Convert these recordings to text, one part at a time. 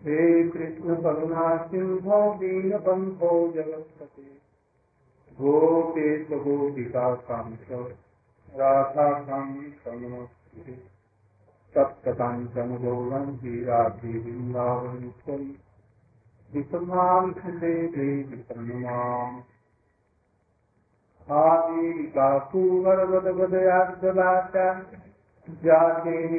हे कृष्ण करुणा सिंहो दीनबन्धो जगत्पते। गोपेश गोपिका कांत राधा कांत नमस्ते सप्तकाञ्चन गौरङ्गी राधे देवी प्रणमामि आदिकासूवरवदवदयार्ददाचा जाते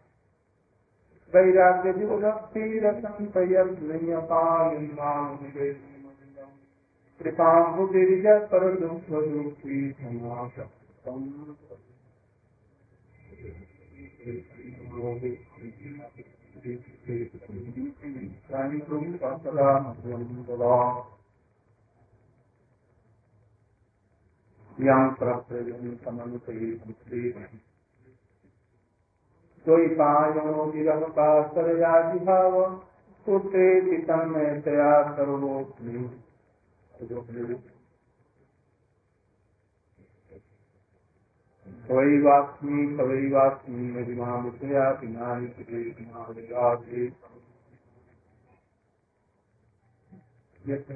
वैराग्यदिवदप्तिरसंतयज्ञपालिन्मानुनिवेदिमण्डम् कृपाम्बुगिरिजपरदुःखदुःखी समासक्तम् यं प्रप्रजन समनुपये कोई पायो विरह का सरयादिभाव पुत्रे पितम में तया सर्वोत्मी स्वैवास्मी स्वैवास्मी महिमा मुखया पिनाई पिनाई यच्चा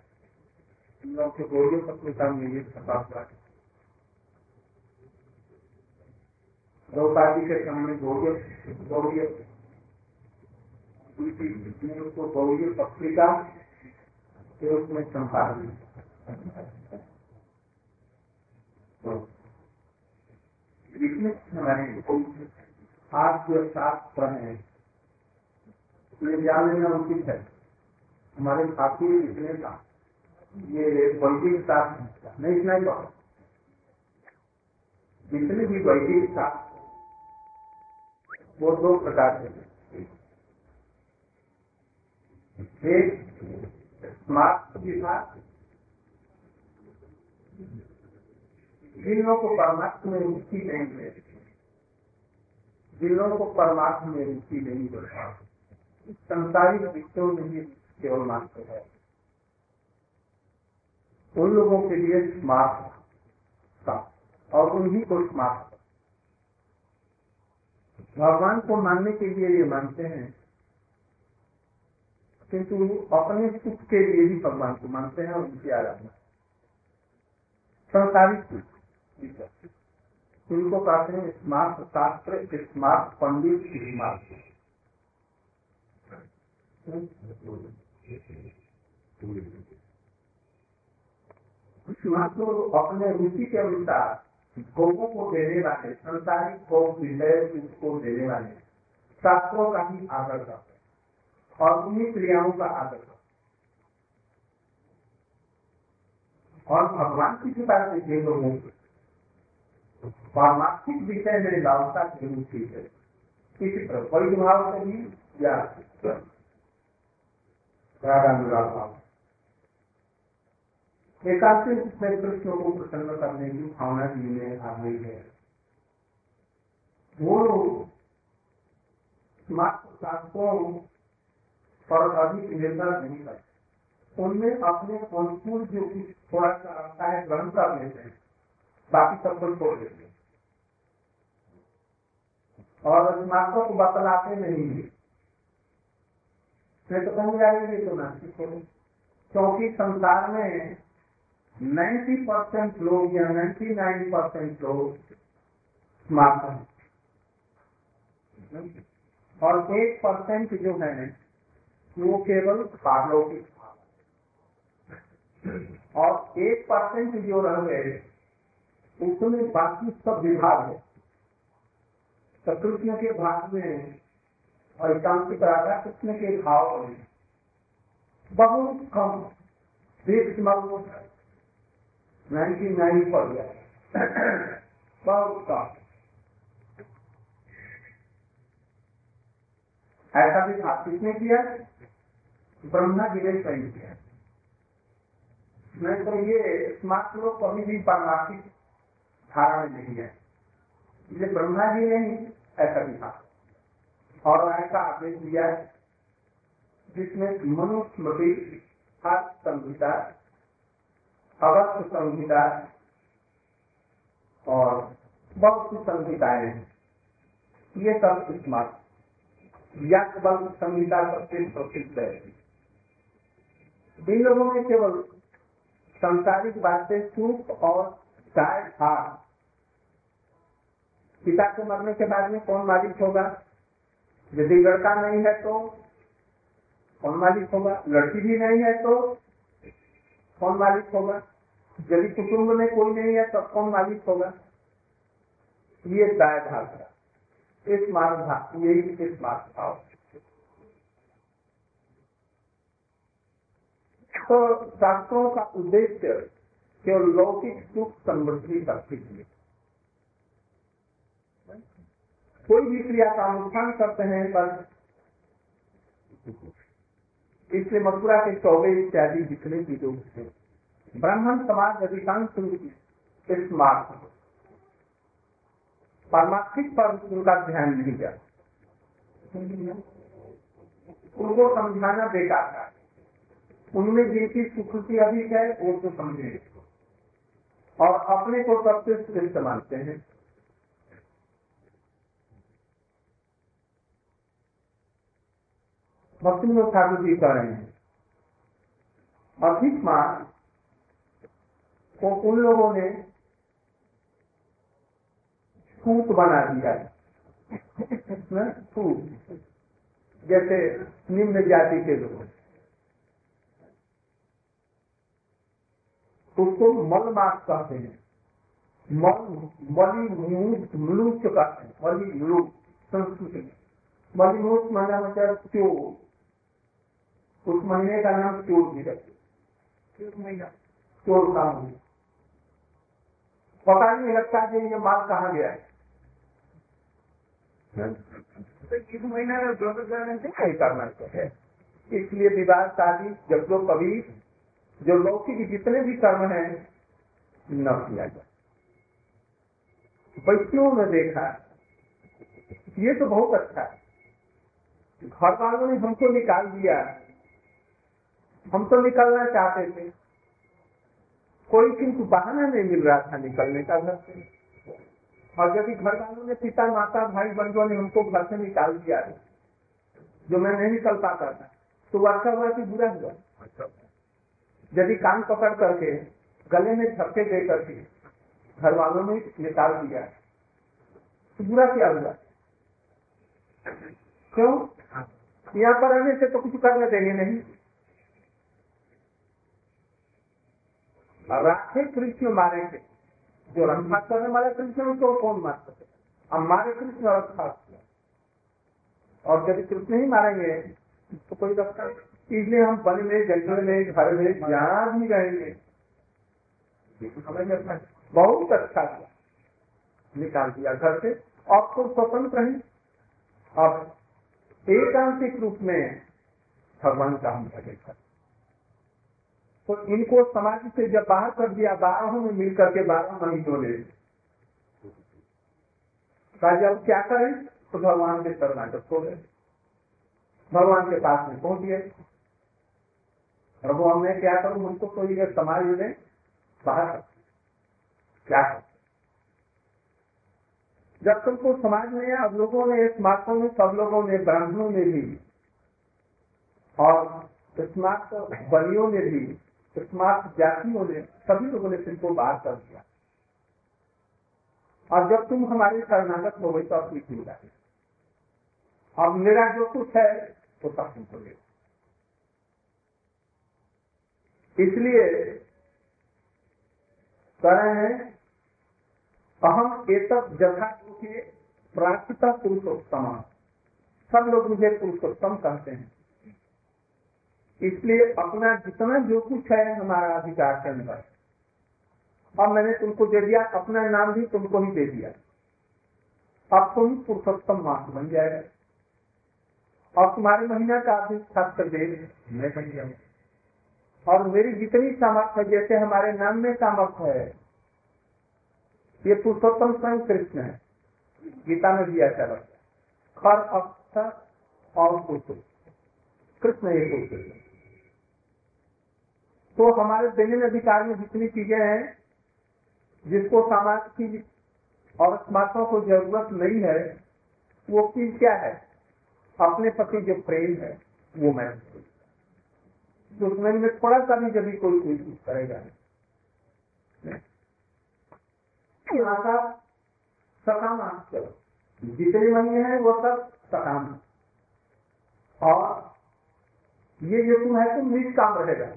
के गौरव पत्रिका में ये छपा द्रौपदी के सामने गौरव गौरव उसको पत्रिका के उसमें संपादन। इसमें हमारे आज जो शास्त्र है इसमें जान लेना उचित है। हमारे साथी लिखने का ये वैदिक शास्त्र नहीं, इतना ही कहो जितने भी वैदिक शास्त्र वो दो प्रकार के एक स्मार्ट जिन लोगों को परमात्मा में रुचि नहीं है, जिन लोगों को परमात्मा में रुचि नहीं बढ़ता संसारिक विषयों में ही केवल मात्र है। उन लोगों के लिए स्मार्ट था और उन्हीं को स्मार्ट भगवान को मानने के लिए ये मानते हैं, किंतु अपने सुख के लिए भी भगवान को मानते हैं और उनकी आराधना। संसारिक सुख उनको कहते हैं स्मार्ट शास्त्र स्मार्ट पंडित स्मार्ट तो अपने रुचि के अनुसार भोगों को देने वाले, संसारिक भोग विषय को देने वाले शास्त्रों का ही आदर करते और उन्हीं क्रियाओं का आदर करते और भगवान की कृपा से जे लोगों पारमार्थिक विषय में लालसा की रुचि है। किसी तरह वैध भाव से भी या रागानुराग भाव एकांतिक में कृष्ण को प्रसन्न करने की भावना जी में आ गई है। वो शास्त्रों पर अधिक निर्भर नहीं करते। उनमें अपने अनुकूल जो कुछ थोड़ा सा आता है ग्रहण कर लेते हैं। बाकी सब कुछ छोड़ देते हैं। और स्मार्टों को बतलाते नहीं है। तो कहीं जाएँगे तो नास्तिक क्योंकि संसार में 90 परसेंट लोग या 99 परसेंट लोग स्मार्ट हैं। और एक परसेंट जो है, वो केवल पारलौकिक और एक परसेंट जो रह गए, उसमें बाकी सब विभाग है। प्रकृतियों के भाग में और एकांतिक राधा कृष्ण के भाव में बहुत कम देख नाइन्टी नाइन पड़ गया। बहुत कम ऐसा भी था। किसने किया? ब्रह्मा जी ने किया। नहीं तो ये स्मार्ट लोग कभी भी परमार्थिक धारा में नहीं है। इसलिए ब्रह्मा जी ने ही ऐसा भी था। और ऐसा आदेश दिया है, जिसमें मनुस्मृति संहिता अवस्थ संहिता और बहुत सी संहिताएँ। ये सब स्मार्ट यज्ञ बल संहिता सबसे प्रसिद्ध है। इन लोगों में केवल संसारिक बातें सूप और चाय हार पिता के मरने के बाद में कौन मालिक होगा? यदि लड़का नहीं है तो कौन मालिक होगा? लड़की भी नहीं है तो कौन मालिक होगा? यदि कुटुंब में कोई नहीं है तब कौन मालिक होगा? ये दाय भाषा इस मार्ग यही इस मार्ग भाव तो शास्त्रों का उद्देश्य केवल लौकिक सुख समृद्धि करते हुए कोई भी क्रिया का अनुष्ठान करते हैं, पर इसलिए मथुरा के चौबे इत्यादि जितने भी लोग हैं ब्राह्मण समाज अधिकांश इस मार्ग परमार्थिक पर उनका ध्यान नहीं गया। उनको समझाना बेकार था। उनमें जिनकी स्वीकृति अधिक है, वो तो समझे और अपने को सबसे श्रेष्ठ मानते हैं। भक्ति ठाकुर जी कह रहे हैं, अधिक मार्ग तो उन लोगों ने सूत बना दिया। सूत। जैसे निम्न जाति के लोग। उसको मल मास कहते हैं। मल मली मलूच कहते हैं। मली मलूच संस्कृति मली मूत माना मतलब चोर। उस महीने का नाम चोर भी रखते महीना। चोर का महीना। पता नहीं लगता कि ये माल कहाँ गया है। तो इस महीने में नहीं करना चाहिए इसलिए विवाह शादी जब जो कभी जो लौकिक जितने भी कर्म हैं न किया जाए। वैष्णव ने देखा ये तो बहुत अच्छा है। घर वालों ने हमको निकाल दिया। हम तो निकलना चाहते थे। कोई किंतु बहाना नहीं मिल रहा था निकलने का घर से। और यदि घर वालों ने पिता माता भाई बंधुओं ने उनको घर से निकाल दिया जो मैं नहीं निकल पाता था तो अच्छा हुआ कि बुरा हुआ। यदि कान पकड़ करके गले में झपके दे करके घर वालों ने निकाल दिया तो बुरा क्या हुआ? क्यों? यहाँ पर रहने से तो कुछ करने देंगे नहीं। राखे कृष्ण मारे मारेंगे जो रक्षा करने वाले कृष्ण उसको कौन मार सके हम मारे कृष्ण रक्षा और यदि कृष्ण ही मारेंगे तो कोई रक्षा इसलिए हम वन में, जंगल में, घर में, जहाँ भी रहेंगे? बहुत अच्छा किया। निकाल दिया घर से, अब तो स्वतंत्र हैं। अब एकांतिक रूप में भगवान का हम भजन कर तो इनको समाज से जब बाहर कर दिया, बारहों में मिलकर के बारह महीनों ने जब क्या करें? तो भगवान के शरणागत हो गए भगवान के पास में पहुँच गए। प्रभु हमने क्या करूँ? मुझको तो ये समाज में बाहर क्या कर जब तुमको समाज में अब लोगों ने स्मार्टों में, सब लोगों ने, ब्राह्मणों ने भी, और स्मार्ट बलियों ने भी स्मार्ट जातियों ने सभी लोगों ने तुमको बाहर कर दिया। और जब तुम हमारे शरणागत हो गई तो कुछ मिला अब मेरा जो कुछ है, वो सब तुमको ले इसलिए कह रहे हैं, अहम एक जथा के प्राकृता पुरुषोत्तम। सब लोग मुझे पुरुषोत्तम कहते हैं। इसलिए अपना जितना जो कुछ है हमारा अधिकार के अंदर अब मैंने तुमको दे दिया, अपना नाम भी तुमको ही दे दिया। अब तुम पुरुषोत्तम मास बन जाएगा। और तुम्हारे महीना का भी अधिष्ठात्र दे मैं बन और मेरी जितनी सामर्थ्य, जैसे हमारे नाम में सामर्थ्य है, ये पुरुषोत्तम स्वयं कृष्ण है। गीता में दिया चला खर अक्षर और पुरुष कृष्ण एक पुरुष तो हमारे दैनिक अधिकार में जितनी चीज़ें हैं, जिसको समाज की और स्मार्टों को ज़रूरत नहीं है, वो चीज़ क्या है? अपने प्रति जो प्रेम है, वो मैं दुश्मन में थोड़ा सा भी जब कोई कोई कुछ करेगा। सकाम चलो। जितने महीने हैं, वो सब सकाम और ये जो तुम है, तुम निष्काम रहेगा।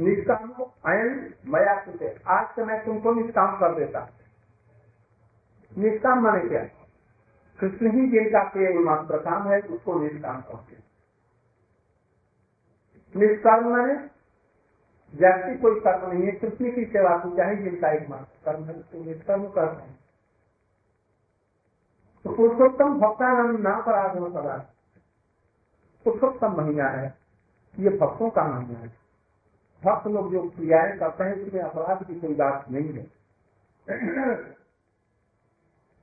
निष्काम अयन मया कुछ आज से मैं तुमको निष्काम कर देता। निष्काम माने क्या? कृष्ण ही जिनका केवल मात्र काम है, उसको निष्काम कहते निष्कर्म मैंने जैसे कोई कर्म नहीं है, कृष्ण की सेवा की चाहे जिनका एक मात्र कर्म है तो निष्कर्म कर्म है। तो पुरुषोत्तम भक्तानंद ना अपराध हो सदा पुरुषोत्तम महीना है। ये भक्तों का महीना है। भक्त लोग जो क्रियाएँ करते हैं, उसमें अपराध की कोई बात नहीं है।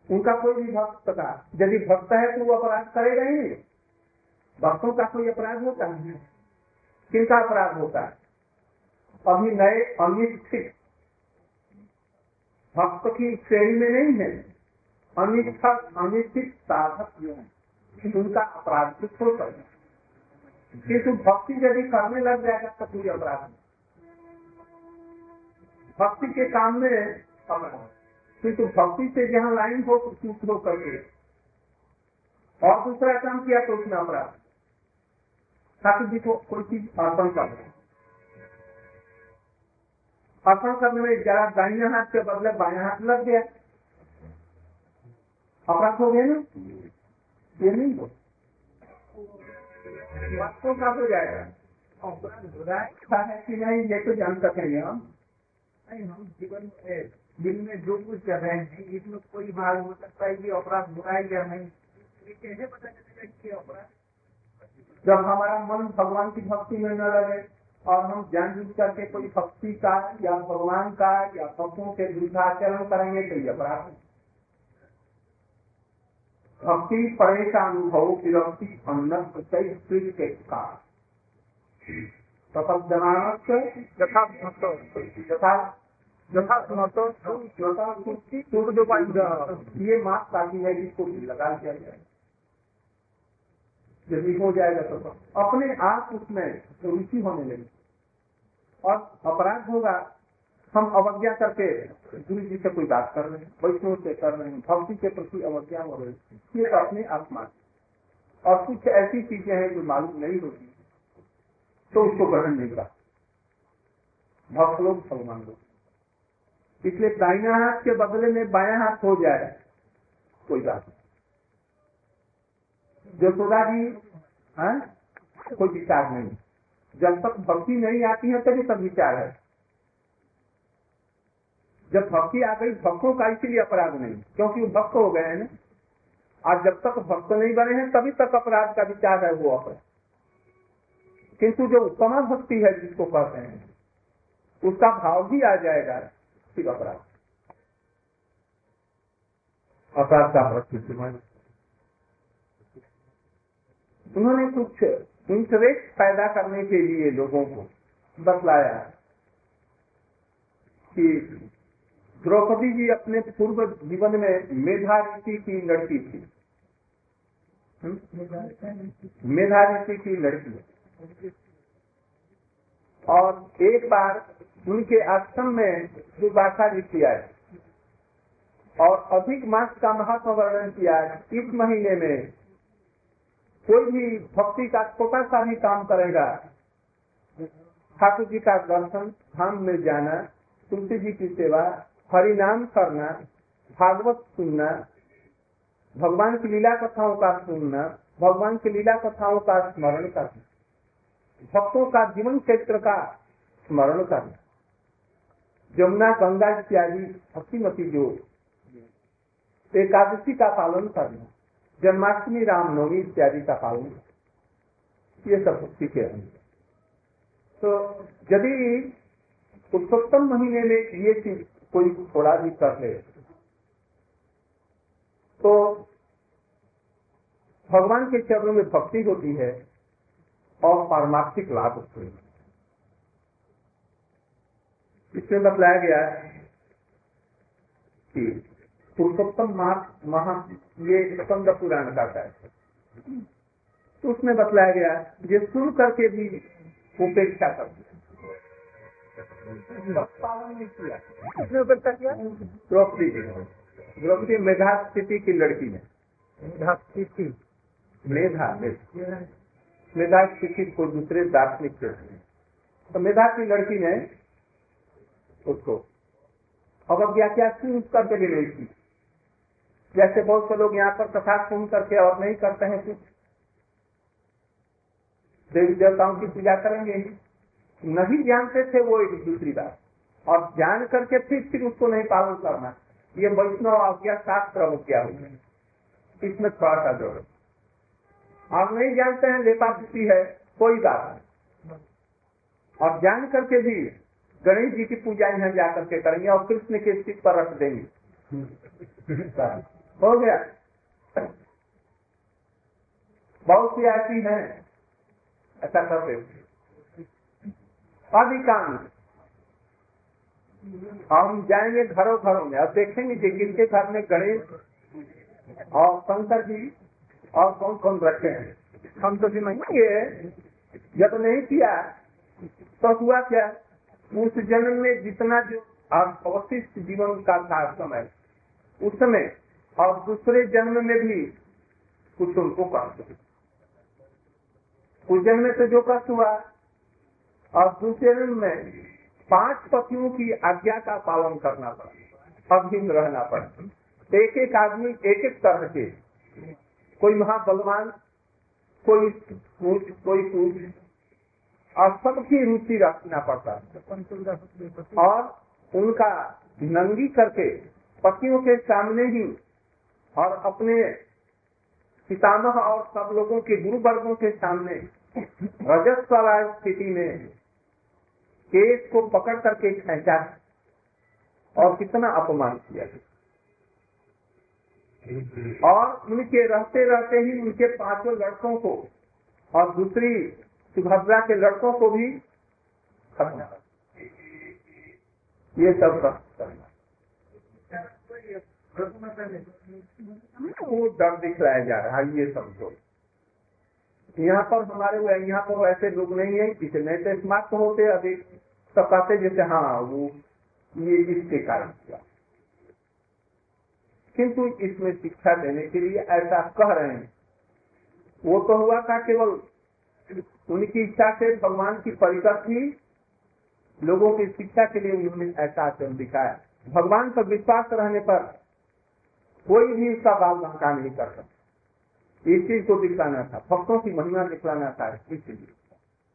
उनका कोई भी भक्त का, यदि भक्त है तो वो अपराध करेगा ही भक्तों का कोई अपराध होता नहीं किनका अपराध होता है? अभी नए अनिश्चित भक्त की श्रेणी में नहीं है। अनिश्चित अनिश्चित साधक जो है, उनका अपराध कुछ हो किंतु भक्ति यदि करने लग जाएगा तो कोई अपराध नहीं। भक्ति के काम में अपराध किंतु भक्ति से जहाँ लाइन हो चूक हो करके और दूसरा काम किया तो उसमें अपराध। ठाकुर जी को कोई चीज़ अर्पण कर अर्पण करने में जरा दाइने हाथ के बदले बाया हाथ लग गया। अपराध हो गया ना? ये नहीं हो। तो का हो जाएगा। अपराध है कि नहीं ये तो जान सकेंगे हम। नहीं, हम जीवन दिन में जो कुछ कर रहे हैं, इसमें कोई भाग हो सकता है कि अपराध बुरा है या नहीं। कैसे पता चलेगा कि अपराध? जब हमारा मन भगवान की भक्ति में न लगे, और हम जान बुझ करके कोई भक्ति का या भगवान का या भक्तों के विरुद्धाचरण करेंगे तो ये अपराध भक्ति परे का अनुभव विरक्ति प्रत्यय के का तपदान यथा भक्त यथा ये मात ताकि है जिसको लगा दिया जाए। यदि हो जाएगा तो अपने आप उसमें रुचि होने लगी। और अपराध होगा। हम अवज्ञा करके गुरु जी से कोई बात कर रहे हैं वैष्णव से कर रहे हैं भक्ति के प्रति अवज्ञा हो रही है ये तो अपने आप मान और कुछ ऐसी चीज़ें हैं जो मालूम नहीं होती तो उसको ग्रहण नहीं कर भक्त लोग भगवान लोग। इसलिए दाइना हाथ के बदले में बाया हाथ हो जाए, कोई बात नहीं। यशोदा जी, है, कोई विचार नहीं। जब तक भक्ति नहीं आती है, तभी तक विचार है। जब भक्ति आ गई, भक्तों का इसीलिए अपराध नहीं, क्योंकि वो भक्त हो गए हैं ना। और जब तक भक्त नहीं बने हैं, तभी तक अपराध का विचार है वो अपराध। किंतु जो उत्तम भक्ति है, जिसको कहते हैं, उसका भाव भी आ जाएगा। फिर अपराध अपराध का प्रस्तुति उन्होंने कुछ इंटरेस्ट पैदा करने के लिए लोगों को बतलाया कि द्रौपदी जी अपने पूर्व जीवन में मेधा ऋषि की लड़की थी मेधा ऋषि की लड़की और एक बार उनके आश्रम में दुर्भाषा भी किया है। और अधिक मास का महत्व वर्णन किया है इस महीने में कोई भी भक्ति का छोटा सा भी काम करेगा। ठाकुर जी का दर्शन, धाम में जाना, तुलसी जी की सेवा, हरिनाम करना, भागवत सुनना, भगवान की लीला कथाओं का सुनना, भगवान की लीला कथाओं का स्मरण करना, भक्तों का जीवन क्षेत्र का स्मरण करना। जमुना, गंगा इत्यादि भक्तिमती जो एकादशी का पालन करना, जन्माष्टमी, रामनवमी इत्यादि का पालन, ये सब भक्ति के अंदर तो यदि पुरुषोत्तम महीने में ये चीज़ कोई थोड़ा भी कर ले तो भगवान के चरणों में भक्ति होती है और पारमार्थिक लाभ होते हैं। इसमें बतलाया गया कि पुरुषोत्तम महा ये स्कंद पुराण का है। तो उसमें बतलाया गया ये सुन करके भी उपेक्षा किया? द्रौपदी द्रौपदी मेधा स्थिति की लड़की ने मेधा स्थिति मेधा मेधा। स्थिति को दूसरे दार्शनिक तो मेधा की लड़की ने उसको। अवज्ञा क्या क्यों करके भी नहीं की। जैसे बहुत से लोग यहाँ पर कथा सुन करके और नहीं करते हैं कुछ। देवी देवताओं की पूजा करेंगे नहीं जानते थे वो एक दूसरी बात। और जान करके फिर फिर उसको नहीं पालन करना। ये वैष्णव आज्ञा शास्त्र क्या हुई इसमें थोड़ा सा ज़रूरत और नहीं जानते हैं लेपा है, कोई बात नहीं। और जान करके भी गणेश जी की पूजा यहाँ जाकर के करेंगे और कृष्ण के स्थित पर रख देंगे। हो गया। बहुत सी ऐसी है। ऐसा करते अधिकांश। हम जाएँगे घरों घरों में। अब देखेंगे कि किसके घर में गणेश और शंकर जी और कौन कौन रखे हैं। हम तो नहीं जब नहीं किया तो हुआ क्या? उस जन्म में जितना जो अवशिष्ट जीवन का था समय उस समय और दूसरे जन्म में भी कुछ उनको कष्ट उस जन्म में तो जो कष्ट हुआ, और दूसरे जन्म में पाँच पतियों की आज्ञा का पालन करना पड़ा अभिन्न रहना पड़ा। एक एक आदमी एक एक तरह के, कोई महाबलवान, कोई कोई पूछ और सबकी रुचि रखना पड़ता और उनका नंगी करके पतियों के सामने ही और अपने पितामह और सब लोगों के गुरु वर्गों के सामने रजस वाला स्थिति में केस को पकड़ करके खेचा और कितना अपमान किया और उनके रहते रहते ही उनके पाँचों लड़कों को और दूसरी सुभद्रा के लड़कों को भी खत्म ये सब करना वो डर दिखलाया जा रहा है, ये समझो। यहाँ पर हमारे यहाँ पर ऐसे लोग नहीं है नहीं तो स्मार्ट होते सब कहते जैसे हाँ वो, ये इसके कारण किया किंतु इसमें शिक्षा देने के लिए ऐसा कह रहे हैं। वो तो हुआ था केवल उनकी इच्छा से भगवान की परिकत थी लोगों की शिक्षा के लिए उन्होंने ऐसा आचरण दिखाया। भगवान पर विश्वास रहने पर कोई भी इसका बाल बहका नहीं कर सकता। इस चीज़ को दिखलाना था, भक्तों की महिमा दिखलाना था, इसलिए।